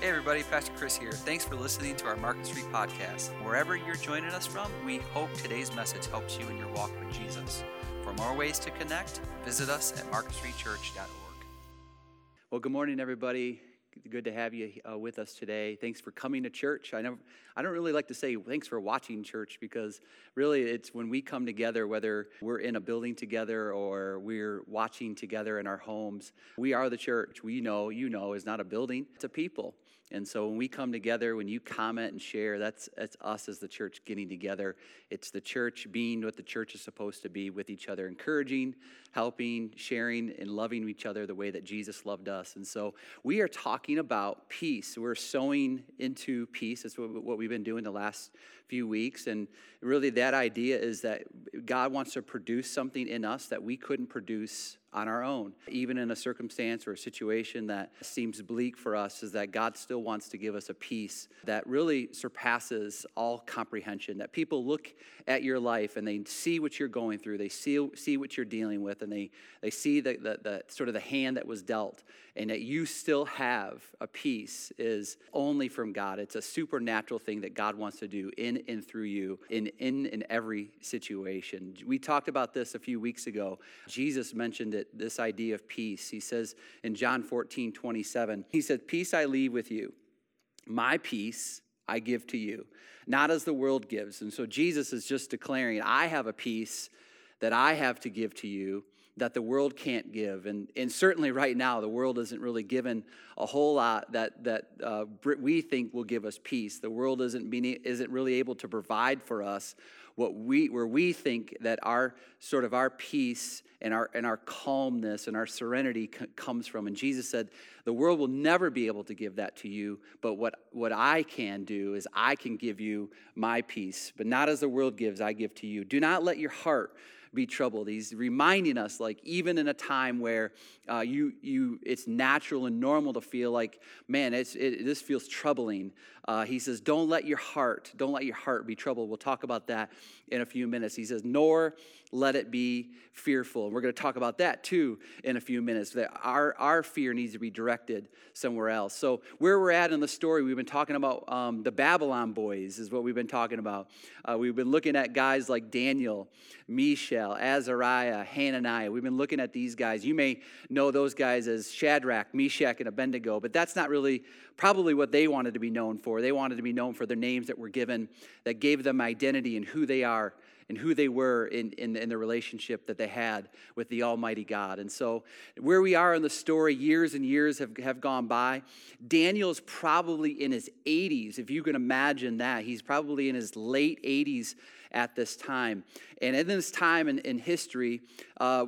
Hey everybody, Pastor Chris here. Thanks for listening to our Market Street podcast. Wherever you're joining us from, we hope today's message helps you in your walk with Jesus. For more ways to connect, visit us at marketstreetchurch.org. Well, good morning, everybody. Good to have you uh, with us today. Thanks for coming to church. I never, I don't really like to say thanks for watching church because really it's when we come together, whether we're in a building together or we're watching together in our homes. We are the church. We know, you know, is not a building; it's a people. And so when we come together, when you comment and share, that's, that's us as the church getting together. It's the church being what the church is supposed to be with each other, encouraging, helping, sharing, and loving each other the way that Jesus loved us. And so we are talking about peace. We're sowing into peace. That's what, what we've been doing the last few weeks. And really, that idea is that God wants to produce something in us that we couldn't produce on our own. Even in a circumstance or a situation that seems bleak for us, is that God still wants to give us a peace that really surpasses all comprehension. That people look at your life and they see what you're going through, they see, see what you're dealing with, and they, they see the, the, the sort of the hand that was dealt, and that you still have a peace is only from God. It's a supernatural thing that God wants to do in and through you in, in, in every situation. We talked about this a few weeks ago. Jesus mentioned it, this idea of peace. He says in John 14, 27, He said, Peace I leave with you, my peace I give to you, not as the world gives. And so Jesus is just declaring, I have a peace that I have to give to you that the world can't give. And, and certainly right now, the world isn't really given a whole lot that, that uh, we think will give us peace. The world isn't, being, isn't really able to provide for us what we, where we think that our sort of our peace and our, and our calmness and our serenity c- comes from. And Jesus said, the world will never be able to give that to you, but what, what I can do is I can give you my peace, but not as the world gives, I give to you. Do not let your heart be troubled. He's reminding us, like, even in a time where uh, you, you, it's natural and normal to feel like, man, it's, it, this feels troubling. Uh, he says, don't let your heart, don't let your heart be troubled. We'll talk about that in a few minutes. He says, nor let it be fearful. And we're going to talk about that too in a few minutes. That our, our fear needs to be directed somewhere else. So, where we're at in the story, we've been talking about um, the Babylon boys, is what we've been talking about. Uh, we've been looking at guys like Daniel, Mishael, Azariah, Hananiah. We've been looking at these guys. You may know those guys as Shadrach, Meshach, and Abednego, but that's not really probably what they wanted to be known for. They wanted to be known for their names that were given that gave them identity and who they are and who they were in, in, in, the relationship that they had with the Almighty God. And so, where we are in the story, years and years have, have gone by. Daniel's probably in his 80s, if you can imagine that. He's probably in his late 80s at this time. And in this time in, in history, uh,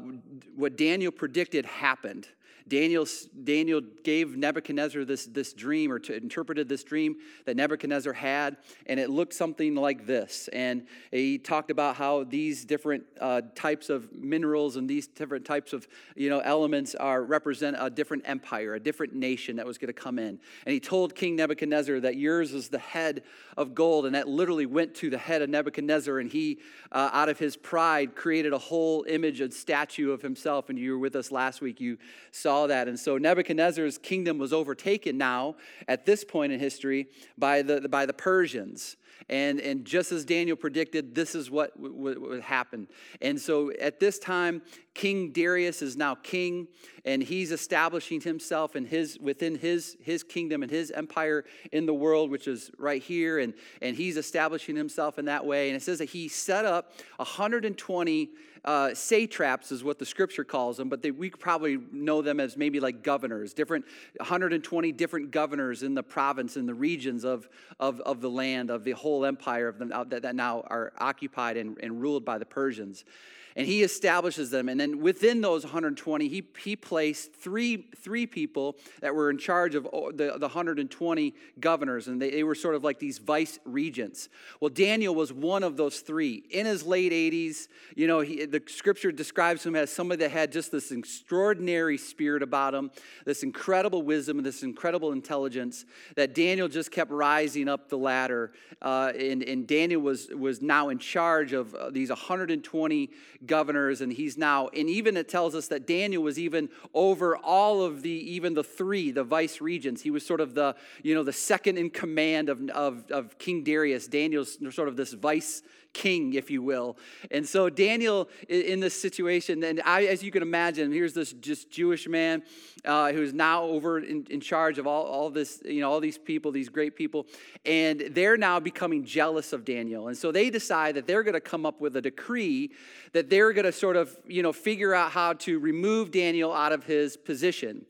what Daniel predicted happened. Daniel, Daniel gave Nebuchadnezzar this, this dream or to, interpreted this dream that Nebuchadnezzar had, and it looked something like this. And he talked about how these different uh, types of minerals and these different types of you know, elements are represent a different empire, a different nation that was going to come in. And he told King Nebuchadnezzar that yours is the head of gold, and that literally went to the head of Nebuchadnezzar, and he, uh, out of his pride, created a whole image, a statue of himself. And you were with us last week, you saw that. And so Nebuchadnezzar's kingdom was overtaken now, at this point in history, by the, by the Persians. And, and just as Daniel predicted, this is what would happen. And so at this time, King Darius is now king, and he's establishing himself in his, within his, his kingdom and his empire in the world, which is right here. And, and he's establishing himself in that way. And it says that he set up 120 uh, satraps, is what the scripture calls them, but they, we probably know them as maybe like governors, different 120 different governors in the province, in the regions of, of, of the land, of the whole empire of them, that, that now are occupied and, and ruled by the Persians and he establishes them. And then within those 120, he, he placed three, three people that were in charge of the, the 120 governors, and they, they were sort of like these vice regents. Well, Daniel was one of those three. In his late 80s, you know, he, the scripture describes him as somebody that had just this extraordinary spirit about him, this incredible wisdom, and this incredible intelligence that Daniel just kept rising up the ladder. Uh, and, and Daniel was, was now in charge of uh, these 120 governors, and he's now, and even it tells us that Daniel was even over all of the, even the three, the vice regents. He was sort of the, you know, the second in command of, of, of King Darius. Daniel's sort of this vice king, if you will. And so Daniel in this situation, and I, as you can imagine, here's this just Jewish man uh, who's now over in, in charge of all, all this, you know, all these people, these great people, and they're now becoming jealous of Daniel. And so they decide that they're going to come up with a decree that they're going to sort of, you know, figure out how to remove Daniel out of his position.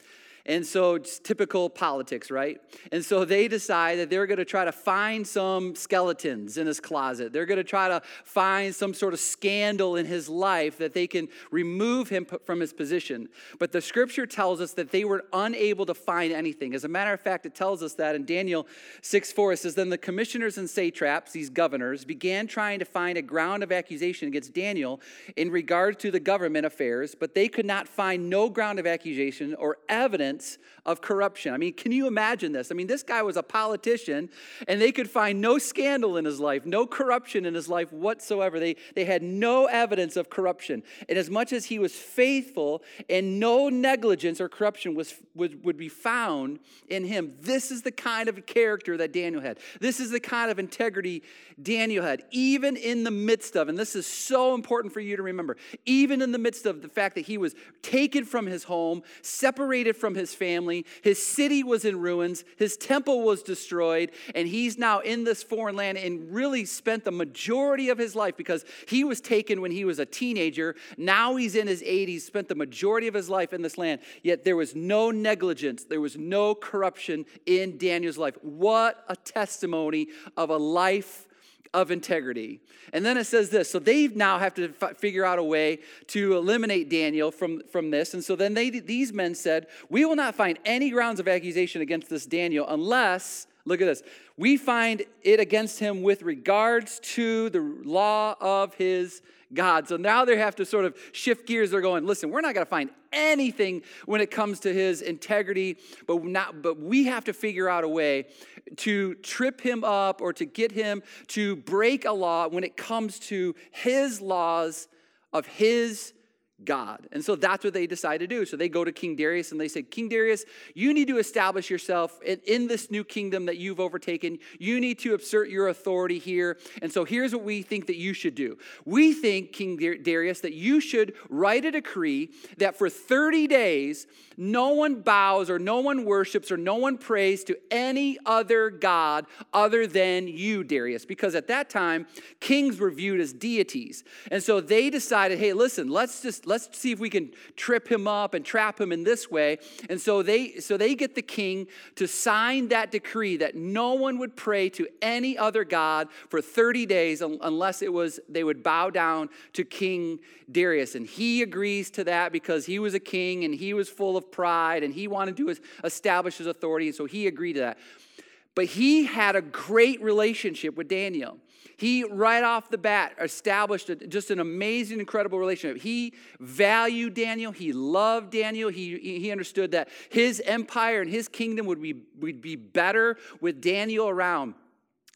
And so it's typical politics, right? And so they decide that they're going to try to find some skeletons in his closet. They're going to try to find some sort of scandal in his life that they can remove him from his position. But the scripture tells us that they were unable to find anything. As a matter of fact, it tells us that in Daniel 6 4, it says, Then the commissioners and satraps, these governors, began trying to find a ground of accusation against Daniel in regard to the government affairs, but they could not find no ground of accusation or evidence evidence of corruption. I mean, can you imagine this? I mean, this guy was a politician, and they could find no scandal in his life, no corruption in his life whatsoever. They, they had no evidence of corruption. And as much as he was faithful, and no negligence or corruption was, would, would be found in him, this is the kind of character that Daniel had. This is the kind of integrity Daniel had, even in the midst of, and this is so important for you to remember, even in the midst of the fact that he was taken from his home, separated from his family, his city was in ruins, his temple was destroyed, and he's now in this foreign land and really spent the majority of his life because he was taken when he was a teenager. Now he's in his 80s, spent the majority of his life in this land. Yet there was no negligence, there was no corruption in Daniel's life. What a testimony of a life of integrity. And then it says this. So they now have to f- figure out a way to eliminate Daniel from, from this. And so then they, these men said, We will not find any grounds of accusation against this Daniel unless, look at this, we find it against him with regards to the law of his God. So now they have to sort of shift gears. They're going, listen, we're not going to find anything when it comes to his integrity, but not but we have to figure out a way to trip him up or to get him to break a law when it comes to his laws of his God. And so that's what they decide to do. So they go to King Darius and they say, King Darius, you need to establish yourself in, in, this new kingdom that you've overtaken. You need to assert your authority here. And so here's what we think that you should do. We think, King Darius, that you should write a decree that for 30 days, no one bows or no one worships or no one prays to any other God other than you, Darius. Because at that time, kings were viewed as deities. And so they decided, hey, listen, let's just let's see if we can trip him up and trap him in this way. And so they so they get the king to sign that decree that no one would pray to any other god for 30 days unless it was they would bow down to King Darius. And he agrees to that because he was a king and he was full of pride and he wanted to establish his authority. And so he agreed to that. But he had a great relationship with Daniel. He, right off the bat, established a, just an amazing, incredible relationship. He valued Daniel. He loved Daniel. He, he understood that his empire and his kingdom would be, would be better with Daniel around.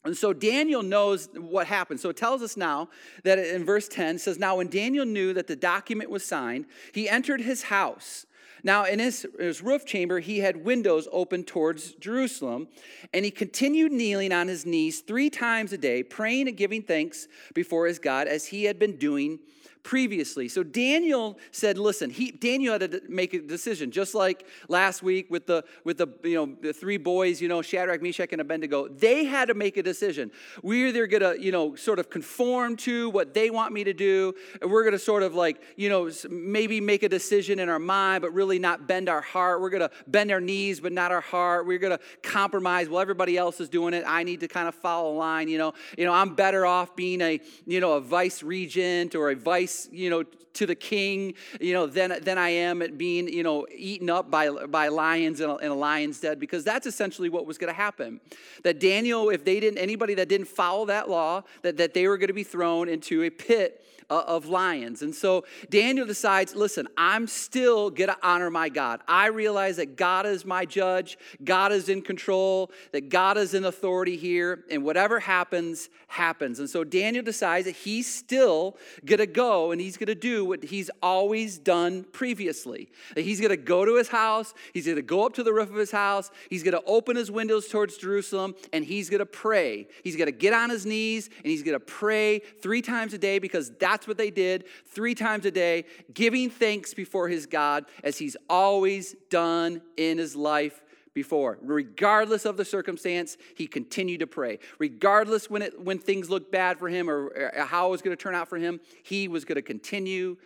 And so Daniel knows what happened. So it tells us now that in verse 10 says, Now when Daniel knew that the document was signed, he entered his house now, in his, his roof chamber, he had windows open towards Jerusalem, and he continued kneeling on his knees three times a day, praying and giving thanks before his God as he had been doing previously. So Daniel said, listen, he, Daniel had to make a decision, just like last week with the, with the, you know, the three boys, you know, Shadrach, Meshach, and Abednego. They had to make a decision. We're either going to, you know, sort of conform to what they want me to do, and we're going to sort of like, you know, maybe make a decision in our mind, but really not bend our heart. We're going to bend our knees, but not our heart. We're going to compromise. Well, everybody else is doing it. I need to kind of follow a line, you know. You know, I'm better off being a, you know, a vice regent or a vice you know, to the king, you know, than, than I am at being, you know, eaten up by, by lions in a, in a lion's den, because that's essentially what was going to happen. That Daniel, if they didn't, anybody that didn't follow that law, that, that they were going to be thrown into a pit Uh, of lions. And so Daniel decides, listen, I'm still going to honor my God. I realize that God is my judge, God is in control, that God is in authority here, and whatever happens, happens. And so Daniel decides that he's still going to go go and he's going to do what he's always done previously. That he's going to go to his house, he's going to go up to the roof of his house, he's going to open his windows towards Jerusalem, and he's going to pray. He's going to get on his knees and he's going to pray three times a day because that's what they did three times a day, giving thanks before his God as he's always done in his life before. Regardless of the circumstance, he continued to pray. Regardless when, it, when things looked bad for him or, or how it was going to turn out for him, he was going to continue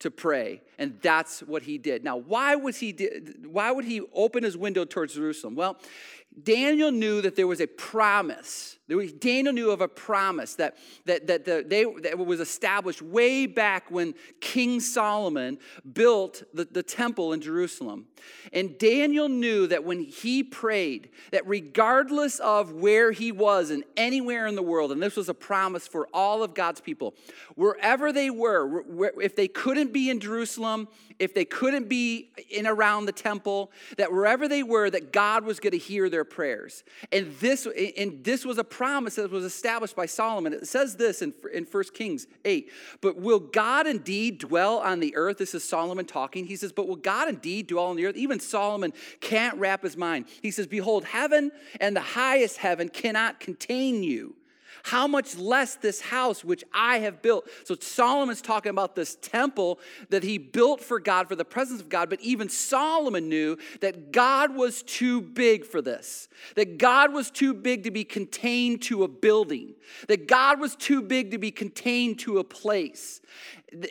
to pray and that's what he did now why was he why would he open his window towards jerusalem well daniel knew that there was a promise Daniel knew of a promise that, that, that, the, they, that was established way back when King Solomon built the, the temple in Jerusalem. And Daniel knew that when he prayed, that regardless of where he was and anywhere in the world, and this was a promise for all of God's people, wherever they were, if they couldn't be in Jerusalem, if they couldn't be in around the temple, that wherever they were, that God was going to hear their prayers. And this, and this was a promise that was established by Solomon. It says this in, in 1 Kings 8 But will God indeed dwell on the earth? This is Solomon talking. He says, But will God indeed dwell on the earth? Even Solomon can't wrap his mind. He says, Behold, heaven and the highest heaven cannot contain you how much less this house which I have built. So Solomon's talking about this temple that he built for God, for the presence of God, but even Solomon knew that God was too big for this, that God was too big to be contained to a building, that God was too big to be contained to a place.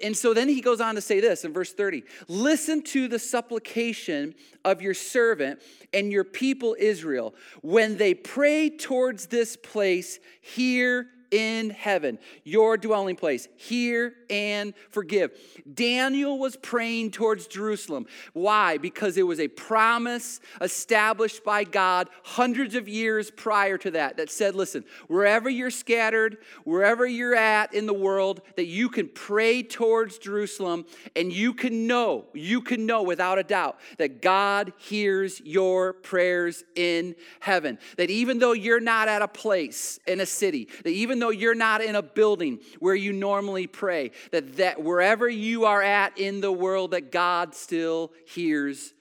And so then he goes on to say this in verse 30 Listen to the supplication of your servant and your people Israel. When they pray towards this place, hear in heaven, your dwelling place. Hear and forgive. Daniel was praying towards Jerusalem. Why? Because it was a promise established by God hundreds of years prior to that that said, listen, wherever you're scattered, wherever you're at in the world, that you can pray towards Jerusalem and you can know, you can know without a doubt that God hears your prayers in heaven. That even though you're not at a place in a city, that even even though you're not in a building where you normally pray, that, that wherever you are at in the world, that God still hears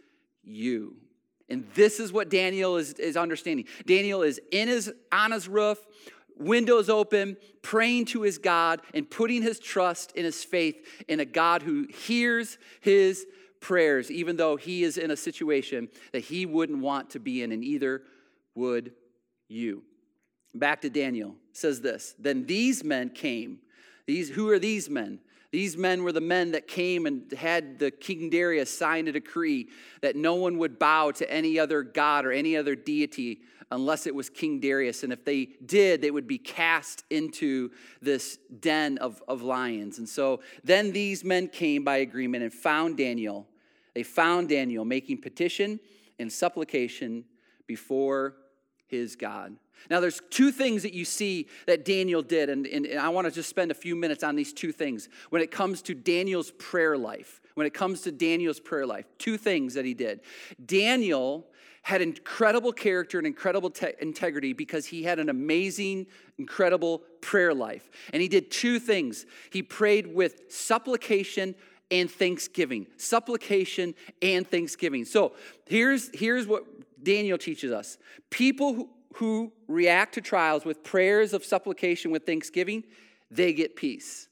you. And this is what Daniel is, is understanding. Daniel is in his on his roof, windows open, praying to his God and putting his trust in his faith in a God who hears his prayers, even though he is in a situation that he wouldn't want to be in, and either would you. Back to Daniel says this Then these men came. These, who are these men? These men were the men that came and had the King Darius sign a decree that no one would bow to any other god or any other deity unless it was King Darius. And if they did, they would be cast into this den of, of lions. And so then these men came by agreement and found Daniel. They found Daniel making petition and supplication before his God. Now, there's two things that you see that Daniel did, and, and, and I want to just spend a few minutes on these two things when it comes to Daniel's prayer life. When it comes to Daniel's prayer life, two things that he did. Daniel had incredible character and incredible te- integrity because he had an amazing, incredible prayer life. And he did two things he prayed with supplication and thanksgiving. Supplication and thanksgiving. So here's, here's what Daniel teaches us people who, who react to trials with prayers of supplication with thanksgiving, they get peace.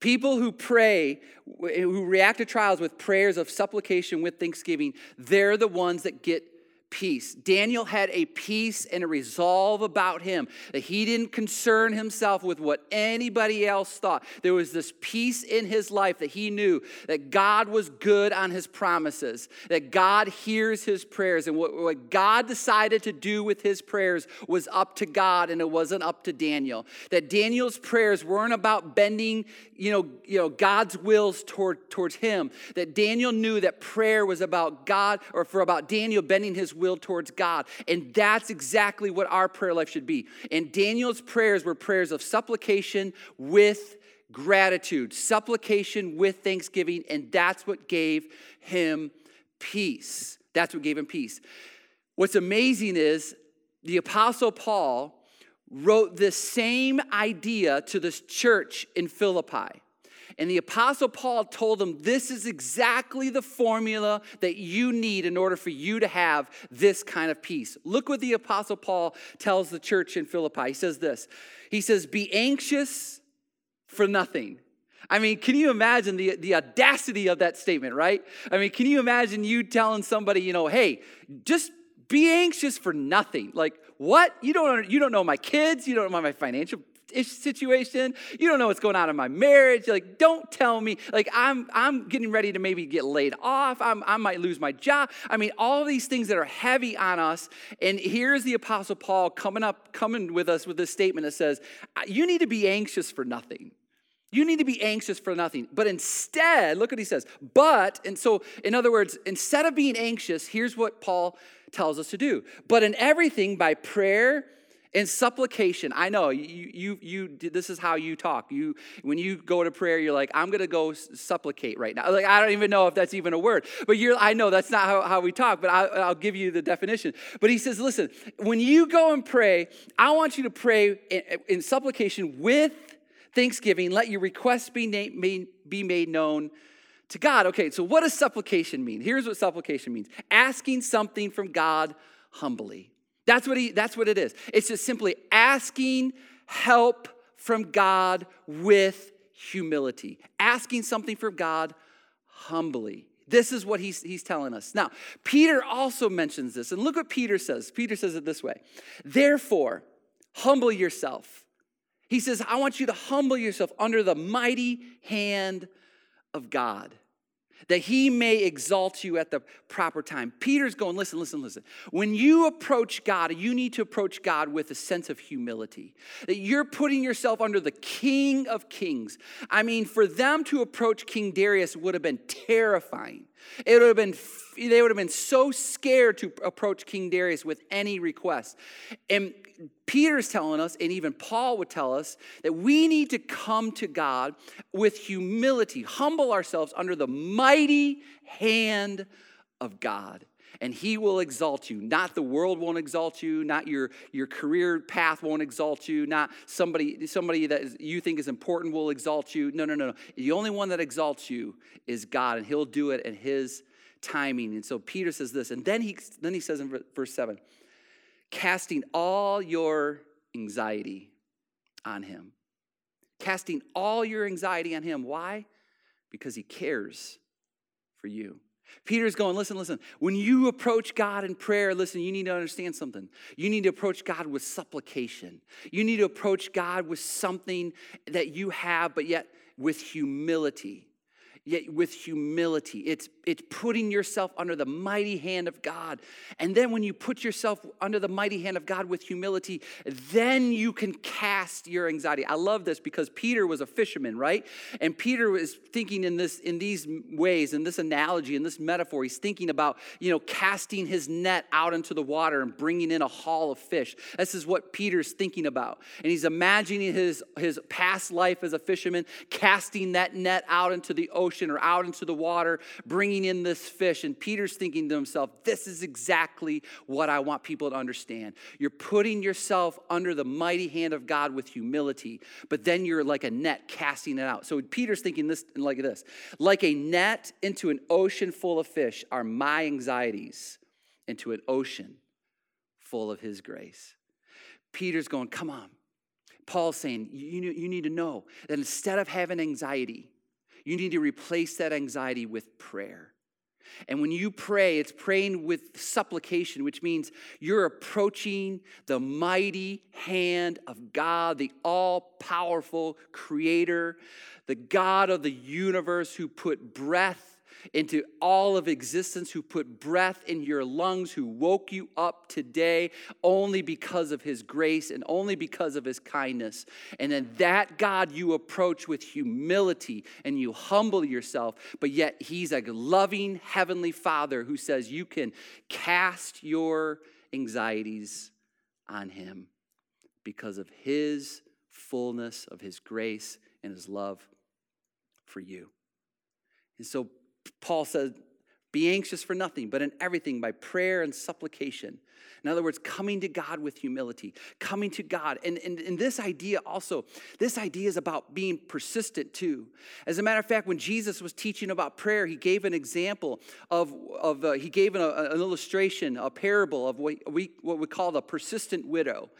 People who pray, who react to trials with prayers of supplication with thanksgiving, they're the ones that get peace. Daniel had a peace and a resolve about him that he didn't concern himself with what anybody else thought. There was this peace in his life that he knew that God was good on his promises, that God hears his prayers, and what, what God decided to do with his prayers was up to God and it wasn't up to Daniel. That Daniel's prayers weren't about bending, you know, you know God's wills toward, towards him. That Daniel knew that prayer was about God or for about Daniel bending his will towards God. And that's exactly what our prayer life should be. And Daniel's prayers were prayers of supplication with gratitude, supplication with thanksgiving, and that's what gave him peace. That's what gave him peace. What's amazing is the Apostle Paul wrote the same idea to this church in Philippi. And the Apostle Paul told them this is exactly the formula that you need in order for you to have this kind of peace. Look what the Apostle Paul tells the church in Philippi. He says this He says, Be anxious for nothing. I mean, can you imagine the, the audacity of that statement, right? I mean, can you imagine you telling somebody, you know, hey, just be anxious for nothing? Like, what? You don't, you don't know my kids, you don't know my financial situation. You don't know what's going on in my marriage. You're like, don't tell me. Like, I'm, I'm getting ready to maybe get laid off. I'm, I might lose my job. I mean, all these things that are heavy on us. And here's the Apostle Paul coming up, coming with us with this statement that says, you need to be anxious for nothing. You need to be anxious for nothing. But instead, look what he says. But, and so, in other words, instead of being anxious, here's what Paul tells us to do. But in everything, by prayer in supplication, I know you, you, you, this is how you talk. You, when you go to prayer, you're like, I'm going to go supplicate right now. Like, I don't even know if that's even a word, but you're, I know that's not how, how we talk, but I, I'll give you the definition. But he says, listen, when you go and pray, I want you to pray in, in supplication with thanksgiving. Let your requests be, na- be made known to God. Okay, so what does supplication mean? Here's what supplication means asking something from God humbly. That's what, he, that's what it is. It's just simply asking help from God with humility, asking something from God humbly. This is what he's, he's telling us. Now, Peter also mentions this, and look what Peter says. Peter says it this way Therefore, humble yourself. He says, I want you to humble yourself under the mighty hand of God that he may exalt you at the proper time. Peter's going, listen, listen, listen. When you approach God, you need to approach God with a sense of humility. That you're putting yourself under the King of Kings. I mean, for them to approach King Darius would have been terrifying. It would have been they would have been so scared to approach King Darius with any request. And Peter's telling us, and even Paul would tell us, that we need to come to God with humility, humble ourselves under the mighty hand of God and he will exalt you. Not the world won't exalt you, not your, your career path won't exalt you, not somebody, somebody that is, you think is important will exalt you. No, no, no, no. The only one that exalts you is God, and he'll do it in his timing. And so Peter says this, and then he then he says in verse 7, casting all your anxiety on him. Casting all your anxiety on him. Why? Because he cares for you. Peter's going, listen, listen. When you approach God in prayer, listen, you need to understand something. You need to approach God with supplication. You need to approach God with something that you have, but yet with humility yet with humility. It's, it's putting yourself under the mighty hand of God. And then when you put yourself under the mighty hand of God with humility, then you can cast your anxiety. I love this because Peter was a fisherman, right? And Peter was thinking in this in these ways, in this analogy, in this metaphor, he's thinking about, you know, casting his net out into the water and bringing in a haul of fish. This is what Peter's thinking about. And he's imagining his, his past life as a fisherman, casting that net out into the ocean or out into the water, bringing in this fish. And Peter's thinking to himself, this is exactly what I want people to understand. You're putting yourself under the mighty hand of God with humility, but then you're like a net casting it out. So Peter's thinking this like this like a net into an ocean full of fish are my anxieties into an ocean full of his grace. Peter's going, come on. Paul's saying, you, you need to know that instead of having anxiety, you need to replace that anxiety with prayer. And when you pray, it's praying with supplication, which means you're approaching the mighty hand of God, the all powerful creator, the God of the universe who put breath into all of existence, who put breath in your lungs, who woke you up today only because of his grace and only because of his kindness. And then that God you approach with humility and you humble yourself, but yet he's a loving heavenly father who says you can cast your anxieties on him because of his fullness of his grace and his love for you. And so Paul said, Be anxious for nothing, but in everything by prayer and supplication. In other words, coming to God with humility, coming to God. And, and, and this idea also, this idea is about being persistent too. As a matter of fact, when Jesus was teaching about prayer, he gave an example of, of uh, he gave an, an illustration, a parable of what we, what we call the persistent widow.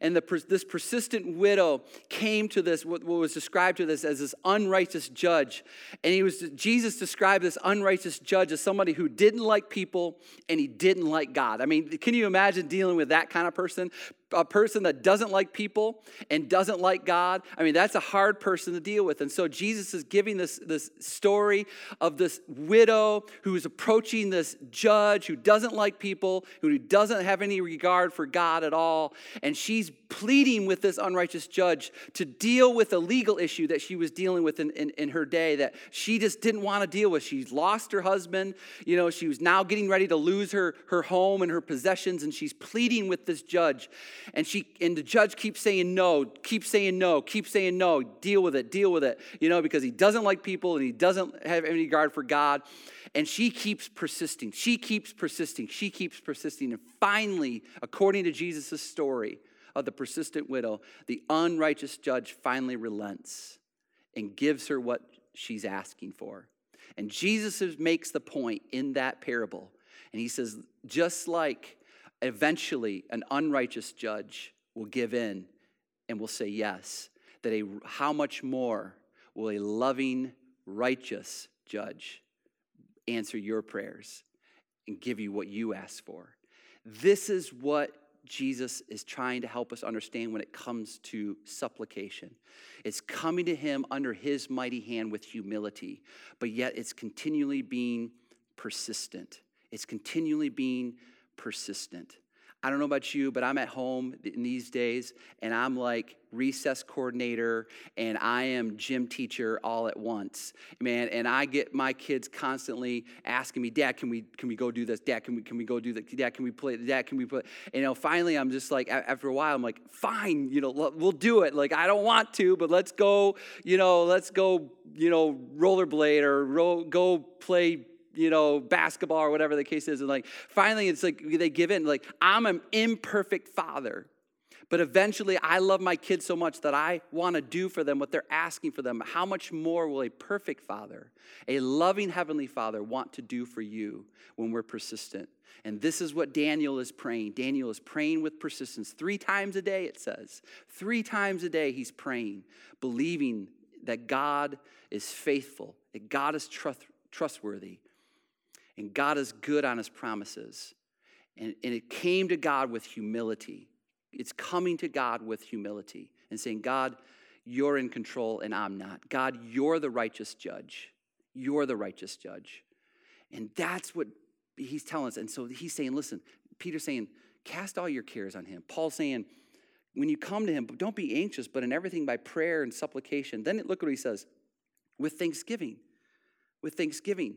And the, this persistent widow came to this, what was described to this as this unrighteous judge. And he was, Jesus described this unrighteous judge as somebody who didn't like people and he didn't like God. I mean, can you imagine dealing with that kind of person? A person that doesn't like people and doesn't like God, I mean, that's a hard person to deal with. And so Jesus is giving this, this story of this widow who's approaching this judge who doesn't like people, who doesn't have any regard for God at all. And she's pleading with this unrighteous judge to deal with a legal issue that she was dealing with in, in, in her day that she just didn't want to deal with. She's lost her husband. You know, she was now getting ready to lose her, her home and her possessions, and she's pleading with this judge. And she and the judge keeps saying no, keeps saying no, keeps saying no, deal with it, deal with it, you know, because he doesn't like people and he doesn't have any regard for God. And she keeps persisting. She keeps persisting. She keeps persisting. And finally, according to Jesus' story of the persistent widow, the unrighteous judge finally relents and gives her what she's asking for. And Jesus makes the point in that parable. And he says, just like eventually an unrighteous judge will give in and will say yes, that a how much more will a loving, righteous judge answer your prayers and give you what you ask for. This is what Jesus is trying to help us understand when it comes to supplication. It's coming to Him under His mighty hand with humility, but yet it's continually being persistent. It's continually being persistent. I don't know about you, but I'm at home in these days and I'm like recess coordinator and I am gym teacher all at once. Man, and I get my kids constantly asking me, "Dad, can we can we go do this? Dad, can we can we go do that? Dad, can we play? Dad, can we play?" And, you know, finally I'm just like after a while I'm like, "Fine, you know, we'll do it. Like I don't want to, but let's go, you know, let's go, you know, rollerblade or ro- go play you know, basketball or whatever the case is. And like finally it's like they give in, like, I'm an imperfect father. But eventually, I love my kids so much that I want to do for them what they're asking for them. How much more will a perfect father, a loving heavenly father, want to do for you when we're persistent? And this is what Daniel is praying. Daniel is praying with persistence. Three times a day, it says. Three times a day, he's praying, believing that God is faithful, that God is trust, trustworthy, and God is good on his promises. And, and it came to God with humility. It's coming to God with humility and saying, God, you're in control and I'm not. God, you're the righteous judge. You're the righteous judge. And that's what he's telling us. And so he's saying, listen, Peter's saying, cast all your cares on him. Paul's saying, when you come to him, don't be anxious, but in everything by prayer and supplication. Then look what he says with thanksgiving. With thanksgiving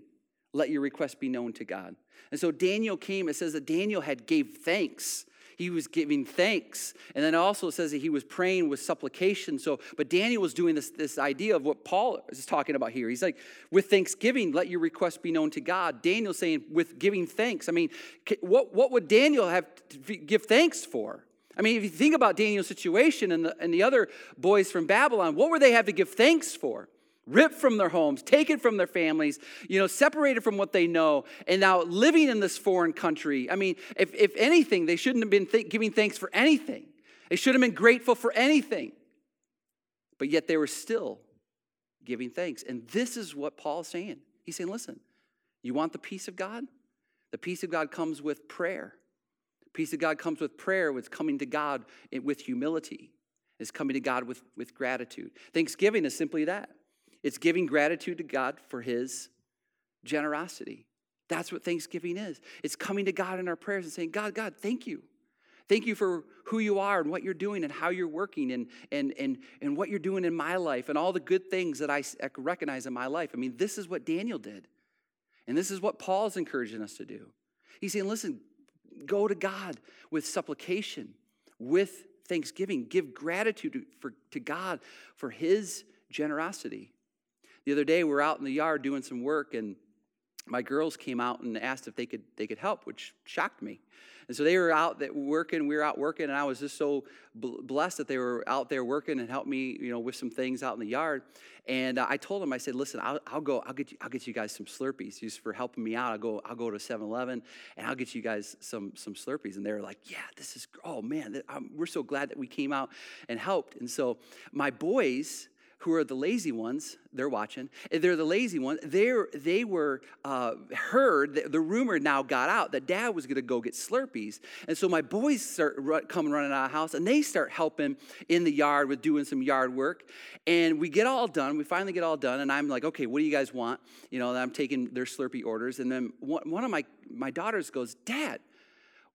let your request be known to God. And so Daniel came, it says that Daniel had gave thanks. He was giving thanks. And then also it says that he was praying with supplication. So, but Daniel was doing this, this idea of what Paul is talking about here. He's like, with thanksgiving, let your request be known to God. Daniel saying, with giving thanks. I mean, what, what would Daniel have to give thanks for? I mean, if you think about Daniel's situation and the, and the other boys from Babylon, what would they have to give thanks for? Ripped from their homes, taken from their families, you know, separated from what they know, and now living in this foreign country. I mean, if, if anything, they shouldn't have been th- giving thanks for anything. They should have been grateful for anything. But yet they were still giving thanks. And this is what Paul's saying. He's saying, listen, you want the peace of God? The peace of God comes with prayer. The peace of God comes with prayer, with coming to God eh, with humility. Is coming to God with, with gratitude. Thanksgiving is simply that. It's giving gratitude to God for his generosity. That's what Thanksgiving is. It's coming to God in our prayers and saying, God, God, thank you. Thank you for who you are and what you're doing and how you're working and, and, and, and what you're doing in my life and all the good things that I recognize in my life. I mean, this is what Daniel did. And this is what Paul's encouraging us to do. He's saying, listen, go to God with supplication, with thanksgiving. Give gratitude to, for, to God for his generosity. The other day, we were out in the yard doing some work, and my girls came out and asked if they could they could help, which shocked me. And so they were out that working, we were out working, and I was just so blessed that they were out there working and helped me, you know, with some things out in the yard. And I told them, I said, listen, I'll, I'll, go, I'll get you, I'll get you guys some Slurpees just for helping me out. I'll go, I'll go to 7-Eleven and I'll get you guys some some Slurpees. And they were like, yeah, this is, oh man, we're so glad that we came out and helped. And so my boys who are the lazy ones, they're watching, they're the lazy ones, they're, they were uh, heard, the, the rumor now got out that dad was gonna go get Slurpees. And so my boys start coming running out of the house and they start helping in the yard with doing some yard work. And we get all done, we finally get all done, and I'm like, okay, what do you guys want? You know, I'm taking their Slurpee orders. And then one, one of my, my daughters goes, Dad,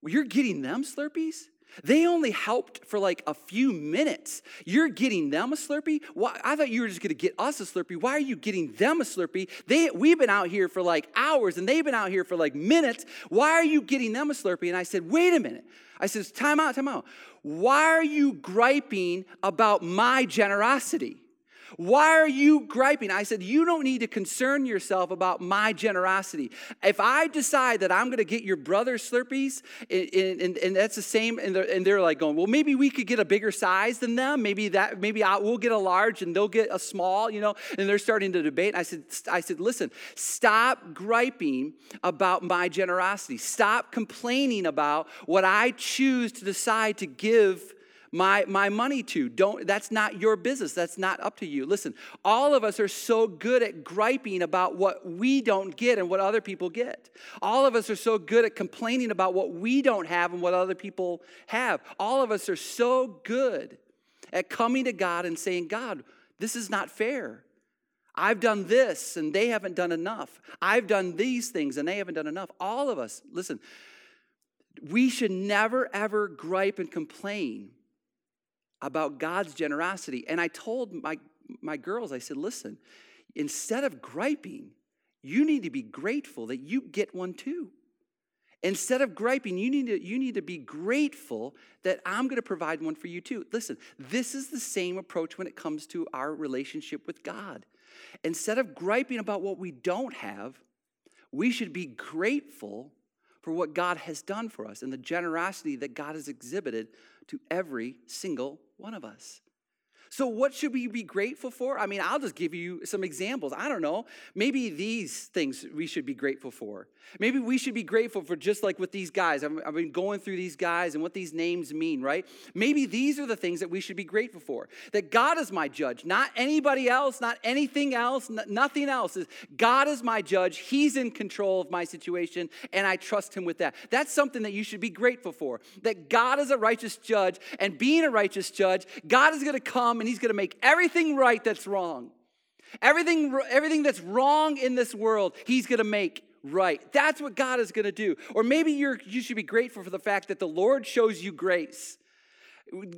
you're getting them Slurpees? They only helped for like a few minutes. You're getting them a Slurpee? Why, I thought you were just gonna get us a Slurpee. Why are you getting them a Slurpee? They, we've been out here for like hours and they've been out here for like minutes. Why are you getting them a Slurpee? And I said, wait a minute. I said, time out, time out. Why are you griping about my generosity? Why are you griping? I said, You don't need to concern yourself about my generosity. If I decide that I'm going to get your brother Slurpees, and, and, and that's the same, and they're, and they're, like going, Well, maybe we could get a bigger size than them. Maybe that, maybe I, we'll get a large and they'll get a small, you know, and they're starting to debate. I said, I said, Listen, stop griping about my generosity. Stop complaining about what I choose to decide to give my, my money to. Don't, that's not your business. That's not up to you. Listen, all of us are so good at griping about what we don't get and what other people get. All of us are so good at complaining about what we don't have and what other people have. All of us are so good at coming to God and saying, God, this is not fair. I've done this and they haven't done enough. I've done these things and they haven't done enough. All of us, listen, we should never ever gripe and complain about God's generosity. And I told my, my girls, I said, listen, instead of griping, you need to be grateful that you get one too. Instead of griping, you need to, you need to be grateful that I'm going to provide one for you too. Listen, this is the same approach when it comes to our relationship with God. Instead of griping about what we don't have, we should be grateful for what God has done for us and the generosity that God has exhibited to every single one of us. So, what should we be grateful for? I mean, I'll just give you some examples. I don't know. Maybe these things we should be grateful for. Maybe we should be grateful for just like with these guys. I've, been going through these guys and what these names mean, right? Maybe these are the things that we should be grateful for. That God is my judge, not anybody else, not anything else, nothing else. God is my judge. He's in control of my situation, and I trust Him with that. That's something that you should be grateful for. That God is a righteous judge, and being a righteous judge, God is going to come and he's going to make everything right that's wrong. Everything, everything that's wrong in this world, he's going to make right. That's what God is going to do. Or maybe you're, you should be grateful for the fact that the Lord shows you grace.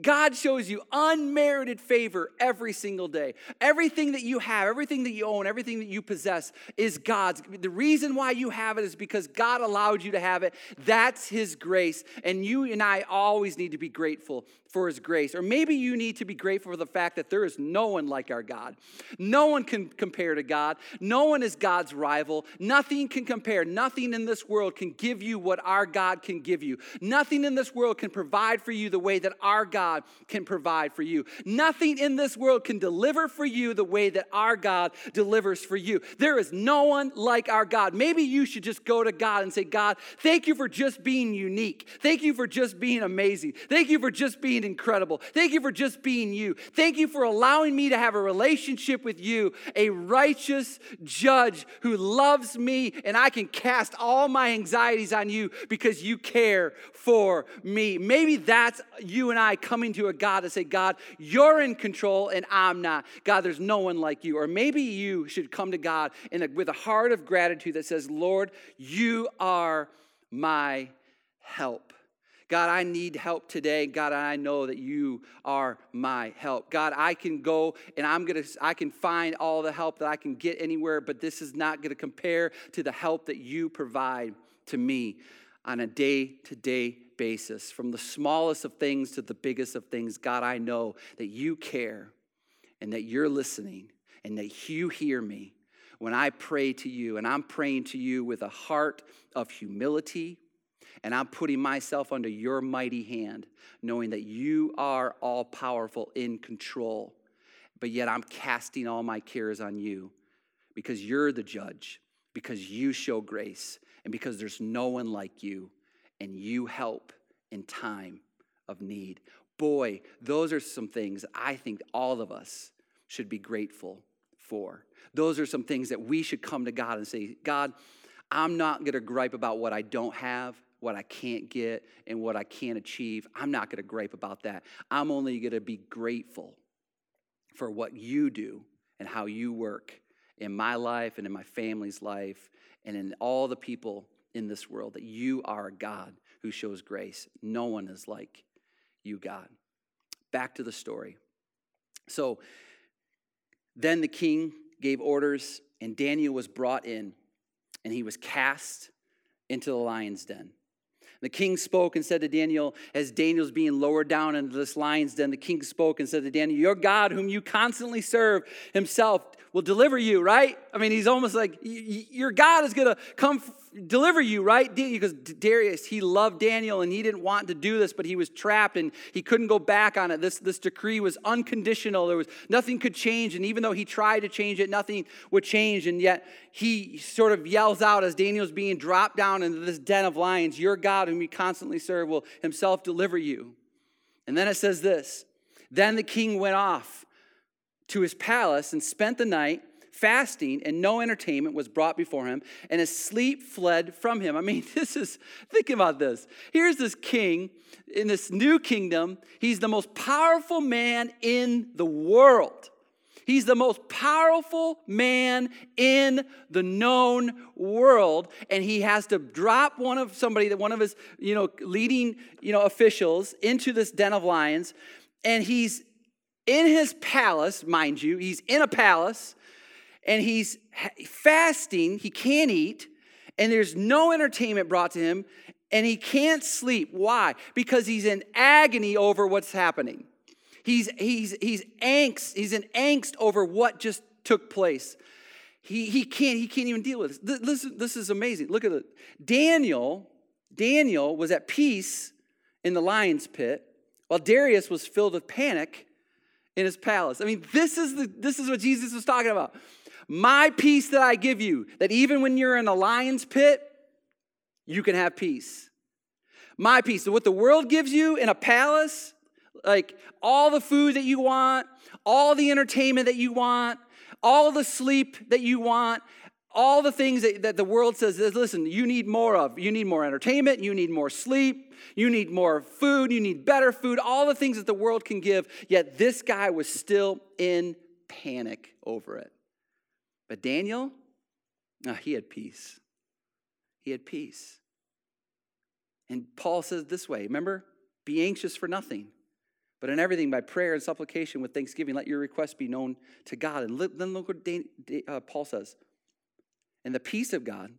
God shows you unmerited favor every single day. Everything that you have, everything that you own, everything that you possess is God's. The reason why you have it is because God allowed you to have it. That's His grace. And you and I always need to be grateful for his grace. Or maybe you need to be grateful for the fact that there is no one like our God. No one can compare to God. No one is God's rival. Nothing can compare. Nothing in this world can give you what our God can give you. Nothing in this world can provide for you the way that our God can provide for you. Nothing in this world can deliver for you the way that our God delivers for you. There is no one like our God. Maybe you should just go to God and say, God, thank you for just being unique. Thank you for just being amazing. Thank you for just being incredible. Thank you for just being you. Thank you for allowing me to have a relationship with you, a righteous judge who loves me, and I can cast all my anxieties on you because you care for me. Maybe that's you and I coming to a God to say, God, you're in control and I'm not. God, there's no one like you. Or maybe you should come to God a, with a heart of gratitude that says, Lord, you are my help. God, I need help today. God, I know that you are my help. God, I can go and I'm going to, I can find all the help that I can get anywhere, but this is not going to compare to the help that you provide to me on a day to day basis. From the smallest of things to the biggest of things, God, I know that you care and that you're listening and that you hear me when I pray to you, and I'm praying to you with a heart of humility, and I'm putting myself under your mighty hand, knowing that you are all powerful in control, but yet I'm casting all my cares on you because you're the judge, because you show grace, and because there's no one like you, and you help in time of need. Boy, those are some things I think all of us should be grateful for. Those are some things that we should come to God and say, God, I'm not going to gripe about what I don't have, what I can't get, and what I can't achieve. I'm not going to gripe about that. I'm only going to be grateful for what you do and how you work in my life and in my family's life and in all the people in this world that you are God who shows grace. No one is like you, God. Back to the story. So then the king gave orders, and Daniel was brought in, and he was cast into the lion's den. The king spoke and said to Daniel, as Daniel's being lowered down into this lion's den, the king spoke and said to Daniel, Your God, whom you constantly serve, himself will deliver you, right? I mean, he's almost like, Your God is going to come deliver you, right? Because Darius, he loved Daniel and he didn't want to do this, but he was trapped and he couldn't go back on it. This, this decree was unconditional. There was nothing could change. And even though he tried to change it, nothing would change. And yet he sort of yells out as Daniel's being dropped down into this den of lions, Your God, whom you constantly serve, will himself deliver you. And then it says this Then the king went off to his palace and spent the night fasting, and no entertainment was brought before him, and his sleep fled from him. I mean, this is, think about this. Here's this king in this new kingdom. He's the most powerful man in the world. He's the most powerful man in the known world, and he has to drop one of somebody that one of his, you know, leading, you know, officials into this den of lions, and he's in his palace, mind you, he's in a palace, and he's fasting, he can't eat, and there's no entertainment brought to him, and he can't sleep. Why? Because he's in agony over what's happening. He's, he's, he's angst, he's in angst over what just took place. He, he can't, he can't even deal with this. This, this is amazing. Look at it. Daniel, Daniel was at peace in the lion's pit, while Darius was filled with panic in his palace. I mean, this is, the, this is what Jesus was talking about. My peace that I give you, that even when you're in a lion's pit, you can have peace. My peace. So what the world gives you in a palace, like all the food that you want, all the entertainment that you want, all the sleep that you want, all the things that, that the world says is listen, you need more of. You need more entertainment, you need more sleep, you need more food, you need better food, all the things that the world can give. Yet this guy was still in panic over it. But Daniel, oh, he had peace. He had peace. And Paul says this way remember, be anxious for nothing, but in everything by prayer and supplication with thanksgiving, let your requests be known to God. And then look what uh, Paul says. And the peace of God,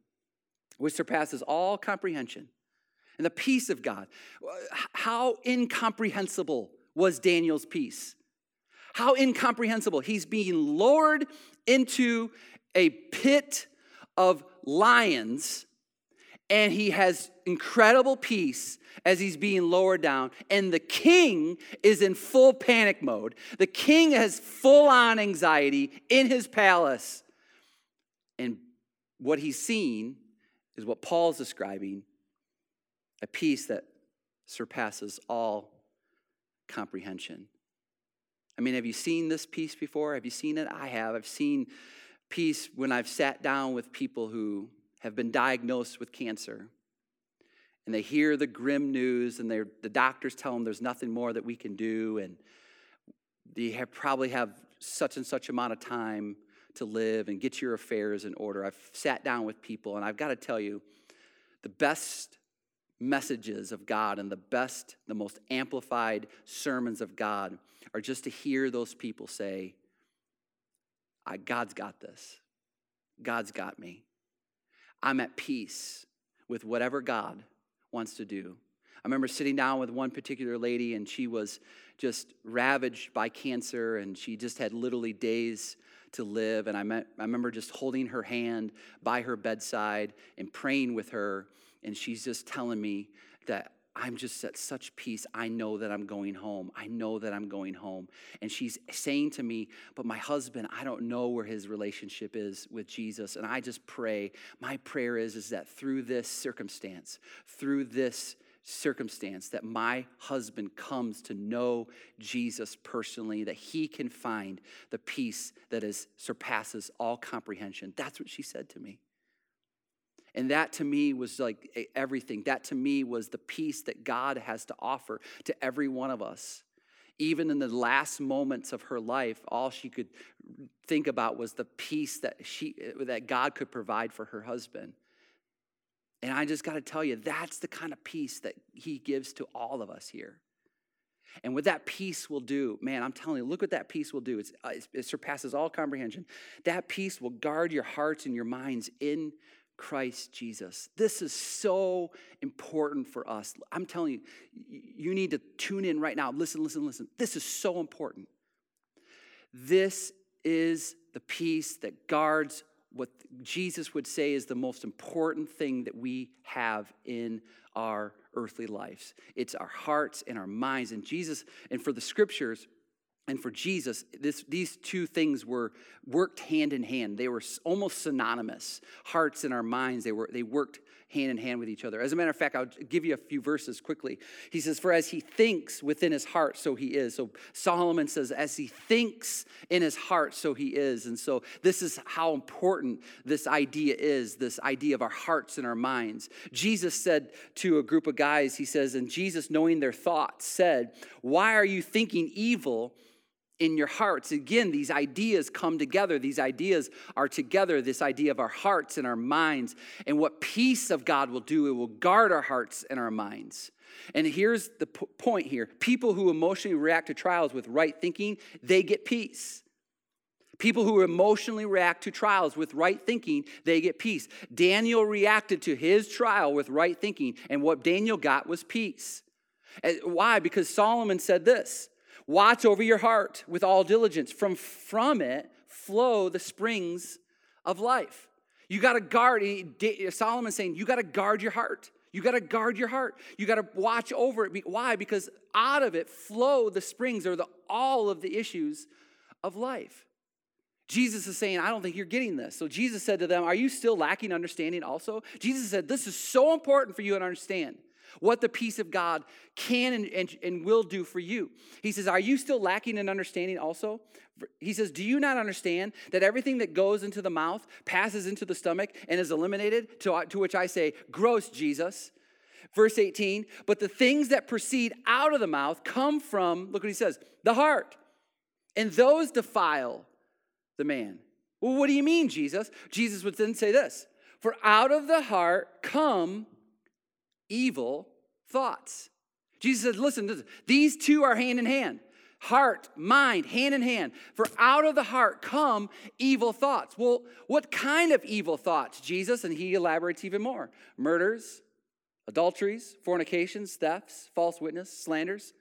which surpasses all comprehension, and the peace of God. How incomprehensible was Daniel's peace? How incomprehensible. He's being lowered into a pit of lions, and he has incredible peace as he's being lowered down. And the king is in full panic mode. The king has full on anxiety in his palace. And what he's seeing is what Paul's describing a peace that surpasses all comprehension. I mean, have you seen this peace before? Have you seen it? I have. I've seen peace when I've sat down with people who have been diagnosed with cancer and they hear the grim news and the doctors tell them there's nothing more that we can do and they have, probably have such and such amount of time to live and get your affairs in order. I've sat down with people and I've got to tell you the best messages of God and the best, the most amplified sermons of God are just to hear those people say, God's got this. God's got me. I'm at peace with whatever God wants to do. I remember sitting down with one particular lady, and she was just ravaged by cancer, and she just had literally days to live. And I, met, I remember just holding her hand by her bedside and praying with her. And she's just telling me that I'm just at such peace. I know that I'm going home. I know that I'm going home. And she's saying to me, But my husband, I don't know where his relationship is with Jesus. And I just pray, my prayer is, is that through this circumstance, through this circumstance, that my husband comes to know Jesus personally, that he can find the peace that is, surpasses all comprehension. That's what she said to me. And that to me was like everything. That to me was the peace that God has to offer to every one of us. Even in the last moments of her life, all she could think about was the peace that she that God could provide for her husband. And I just got to tell you, that's the kind of peace that he gives to all of us here. And what that peace will do, man, I'm telling you, look what that peace will do. Uh, it surpasses all comprehension. That peace will guard your hearts and your minds in Christ Jesus. This is so important for us. I'm telling you, you need to tune in right now. Listen, listen, listen. This is so important. This is the peace that guards what Jesus would say is the most important thing that we have in our earthly lives. It's our hearts and our minds. And Jesus, and for the scriptures, and for Jesus, this, these two things were worked hand in hand. They were almost synonymous. Hearts and our minds, they, were, they worked hand in hand with each other. As a matter of fact, I'll give you a few verses quickly. He says, For as he thinks within his heart, so he is. So Solomon says, As he thinks in his heart, so he is. And so this is how important this idea is this idea of our hearts and our minds. Jesus said to a group of guys, He says, And Jesus, knowing their thoughts, said, Why are you thinking evil? In your hearts. Again, these ideas come together. These ideas are together, this idea of our hearts and our minds. And what peace of God will do, it will guard our hearts and our minds. And here's the p- point here people who emotionally react to trials with right thinking, they get peace. People who emotionally react to trials with right thinking, they get peace. Daniel reacted to his trial with right thinking, and what Daniel got was peace. Why? Because Solomon said this Watch over your heart with all diligence. From, from it flow the springs of life. You got to guard. Solomon's saying, you got to guard your heart. You got to guard your heart. You got to watch over it. Why? Because out of it flow the springs or the all of the issues of life. Jesus is saying, I don't think you're getting this. So Jesus said to them, Are you still lacking understanding also? Jesus said, This is so important for you to understand what the peace of God can and, and, and, will do for you. He says, Are you still lacking in understanding also? He says, Do you not understand that everything that goes into the mouth passes into the stomach and is eliminated? To, to which I say, Gross, Jesus. Verse 18, but the things that proceed out of the mouth come from, look what he says, the heart. And those defile the man. Well, what do you mean, Jesus? Jesus would then say this For out of the heart come evil thoughts. Jesus said, listen, these two are hand in hand. Heart, mind, hand in hand. For out of the heart come evil thoughts. Well, what kind of evil thoughts, Jesus? And he elaborates even more murders, adulteries, fornications, thefts, false witness, slanders.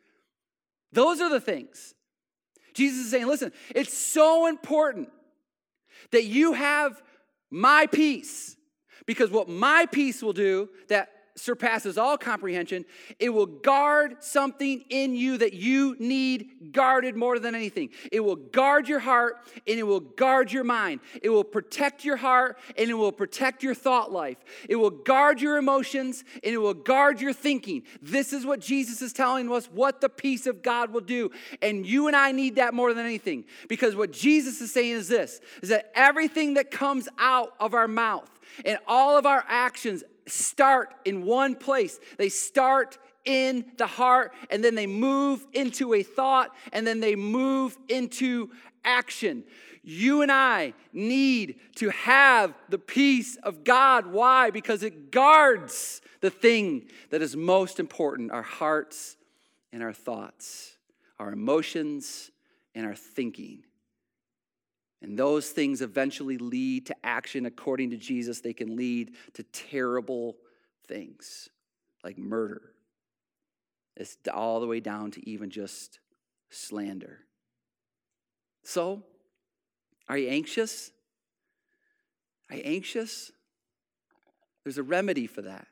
Those are the things. Jesus is saying, listen, it's so important that you have my peace. Because what my peace will do that surpasses all comprehension. It will guard something in you that you need guarded more than anything. It will guard your heart and it will guard your mind. It will protect your heart and it will protect your thought life. It will guard your emotions and it will guard your thinking. This is what Jesus is telling us what the peace of God will do. And you and I need that more than anything because what Jesus is saying is this is that everything that comes out of our mouth and all of our actions start in one place. They start in the heart and then they move into a thought and then they move into action. You and I need to have the peace of God. Why? Because it guards the thing that is most important our hearts and our thoughts, our emotions and our thinking. And those things eventually lead to action. According to Jesus, they can lead to terrible things like murder, It's all the way down to even just slander. So, are you anxious? Are you anxious? There's a remedy for that.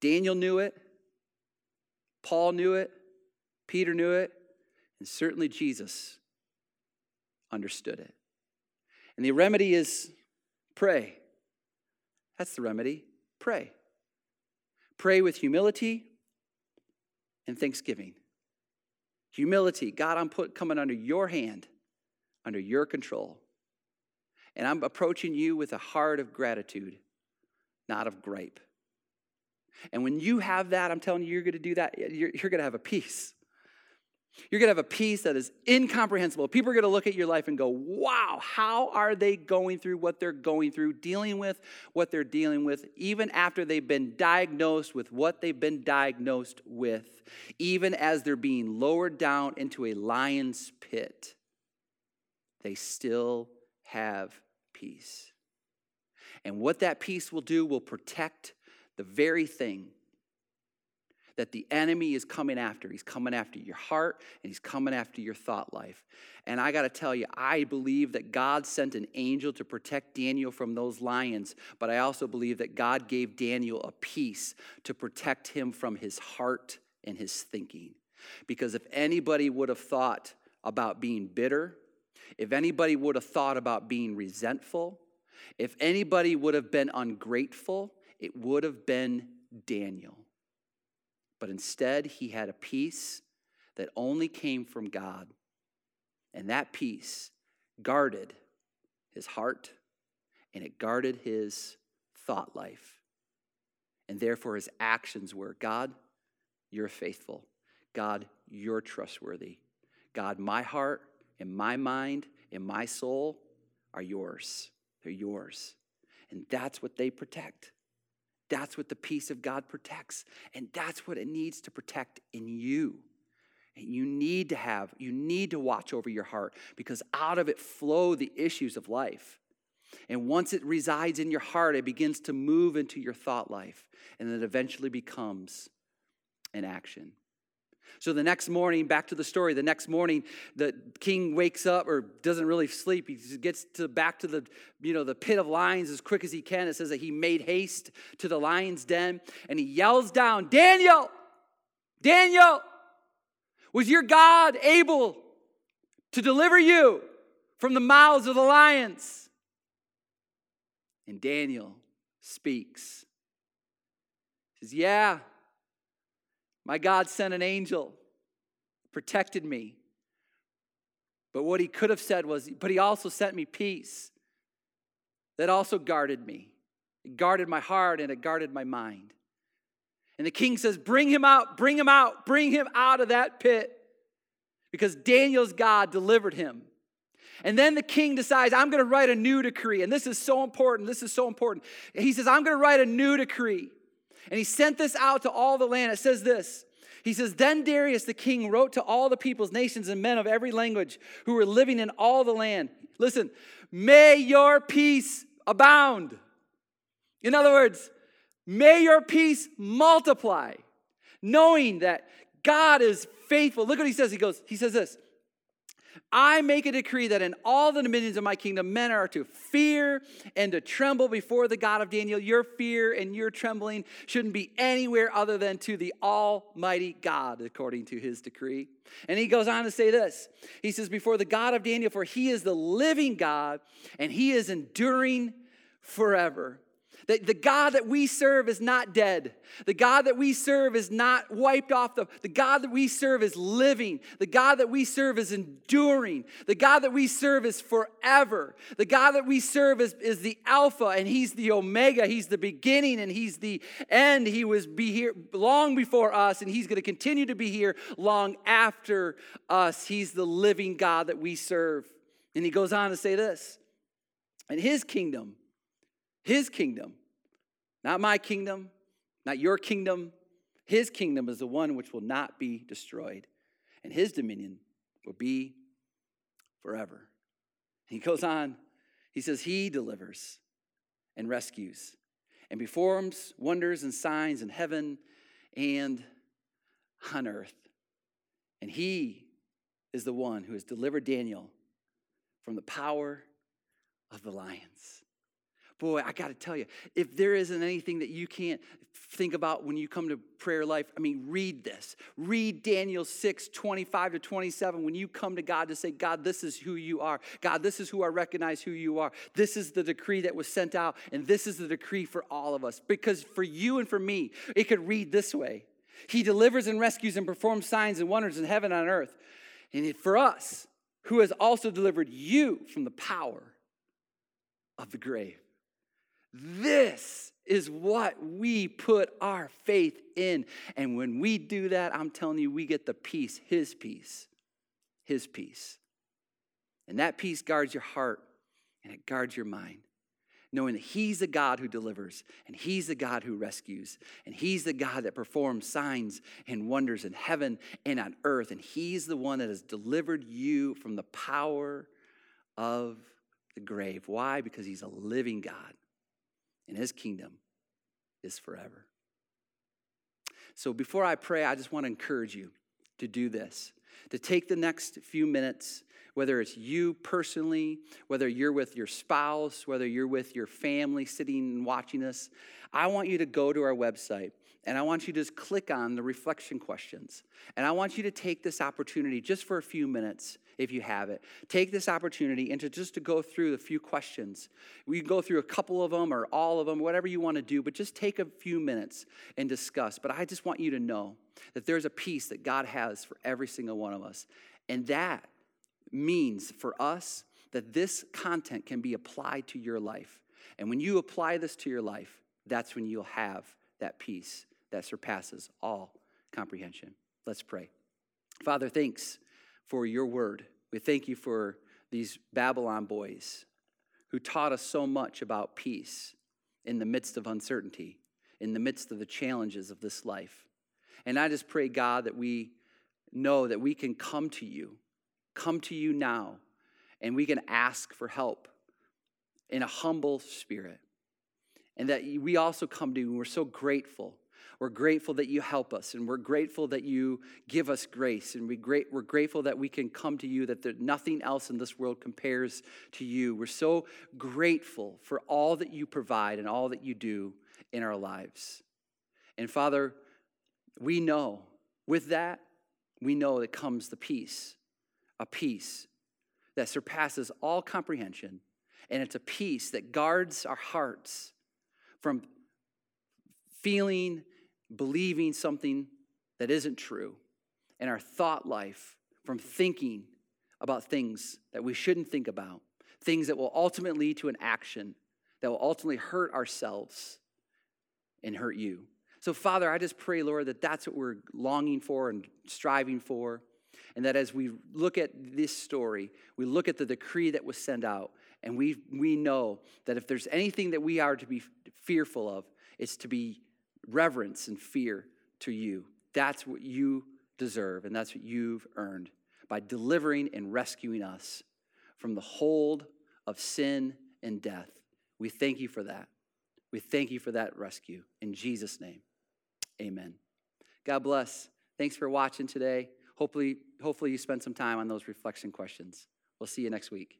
Daniel knew it, Paul knew it, Peter knew it, and certainly Jesus understood it. And the remedy is pray. That's the remedy. Pray. Pray with humility and thanksgiving. Humility. God, I'm put, coming under your hand, under your control. And I'm approaching you with a heart of gratitude, not of gripe. And when you have that, I'm telling you, you're going to do that. You're, you're going to have a peace. You're going to have a peace that is incomprehensible. People are going to look at your life and go, wow, how are they going through what they're going through, dealing with what they're dealing with, even after they've been diagnosed with what they've been diagnosed with, even as they're being lowered down into a lion's pit, they still have peace. And what that peace will do will protect the very thing that the enemy is coming after. He's coming after your heart and he's coming after your thought life. And I got to tell you, I believe that God sent an angel to protect Daniel from those lions, but I also believe that God gave Daniel a peace to protect him from his heart and his thinking. Because if anybody would have thought about being bitter, if anybody would have thought about being resentful, if anybody would have been ungrateful, it would have been Daniel. But instead, he had a peace that only came from God. And that peace guarded his heart and it guarded his thought life. And therefore, his actions were God, you're faithful. God, you're trustworthy. God, my heart and my mind and my soul are yours. They're yours. And that's what they protect. That's what the peace of God protects. And that's what it needs to protect in you. And you need to have, you need to watch over your heart because out of it flow the issues of life. And once it resides in your heart, it begins to move into your thought life. And it eventually becomes an action. So the next morning, back to the story, the next morning, the king wakes up or doesn't really sleep. He gets to back to the, you know, the pit of lions as quick as he can. It says that he made haste to the lion's den and he yells down, Daniel, Daniel, was your God able to deliver you from the mouths of the lions? And Daniel speaks. He says, Yeah, my God sent an angel, protected me. But what he could have said was, but he also sent me peace that also guarded me. It guarded my heart and it guarded my mind. And the king says, Bring him out, bring him out, bring him out of that pit. Because Daniel's God delivered him. And then the king decides, I'm going to write a new decree. And this is so important. This is so important. He says, I'm going to write a new decree. And he sent this out to all the land. It says this. He says, Then Darius the king wrote to all the peoples, nations, and men of every language who were living in all the land. Listen, may your peace abound. In other words, may your peace multiply, knowing that God is faithful. Look what he says. He goes, he says this I make a decree that in all the dominions of my kingdom, men are to fear and to tremble before the God of Daniel. Your fear and your trembling shouldn't be anywhere other than to the Almighty God, according to his decree. And he goes on to say this He says, Before the God of Daniel, for he is the living God and he is enduring forever. That the God that we serve is not dead. The God that we serve is not wiped off. The, the God that we serve is living. The God that we serve is enduring. The God that we serve is forever. The God that we serve is, is the Alpha and He's the Omega. He's the beginning and He's the end. He was be here long before us and He's going to continue to be here long after us. He's the living God that we serve. And He goes on to say this. In His kingdom, his kingdom, not my kingdom, not your kingdom. His kingdom is the one which will not be destroyed, and his dominion will be forever. He goes on, he says, He delivers and rescues and performs wonders and signs in heaven and on earth. And he is the one who has delivered Daniel from the power of the lions. Boy, I got to tell you, if there isn't anything that you can't think about when you come to prayer life, I mean, read this. Read Daniel 6, 25 to 27 when you come to God to say, God, this is who you are. God, this is who I recognize who you are. This is the decree that was sent out, and this is the decree for all of us. Because for you and for me, it could read this way He delivers and rescues and performs signs and wonders in heaven and on earth. And for us, who has also delivered you from the power of the grave. This is what we put our faith in. And when we do that, I'm telling you, we get the peace, His peace, His peace. And that peace guards your heart and it guards your mind, knowing that He's the God who delivers and He's the God who rescues and He's the God that performs signs and wonders in heaven and on earth. And He's the one that has delivered you from the power of the grave. Why? Because He's a living God and his kingdom is forever. So before I pray, I just want to encourage you to do this, to take the next few minutes, whether it's you personally, whether you're with your spouse, whether you're with your family sitting and watching us. I want you to go to our website and I want you to just click on the reflection questions. And I want you to take this opportunity just for a few minutes, if you have it. Take this opportunity and to just to go through a few questions. We can go through a couple of them or all of them, whatever you want to do, but just take a few minutes and discuss. But I just want you to know that there's a peace that God has for every single one of us. And that means for us that this content can be applied to your life. And when you apply this to your life, that's when you'll have that peace that surpasses all comprehension. Let's pray. Father, thanks for your word. We thank you for these Babylon boys who taught us so much about peace in the midst of uncertainty, in the midst of the challenges of this life. And I just pray, God, that we know that we can come to you, come to you now, and we can ask for help in a humble spirit. And that we also come to you, and we're so grateful we're grateful that you help us, and we're grateful that you give us grace, and we great, we're grateful that we can come to you, that there, nothing else in this world compares to you. We're so grateful for all that you provide and all that you do in our lives. And Father, we know with that, we know that comes the peace, a peace that surpasses all comprehension. And it's a peace that guards our hearts from feeling believing something that isn't true, and our thought life from thinking about things that we shouldn't think about, things that will ultimately lead to an action that will ultimately hurt ourselves and hurt you. So, Father, I just pray, Lord, that that's what we're longing for and striving for. And that as we look at this story, we look at the decree that was sent out, and we, we know that if there's anything that we are to be fearful of, it's to be reverence and fear to you. That's what you deserve, and that's what you've earned by delivering and rescuing us from the hold of sin and death. We thank you for that. We thank you for that rescue. In Jesus' name, amen. God bless. Thanks for watching today. Hopefully, hopefully you spent some time on those reflection questions. We'll see you next week.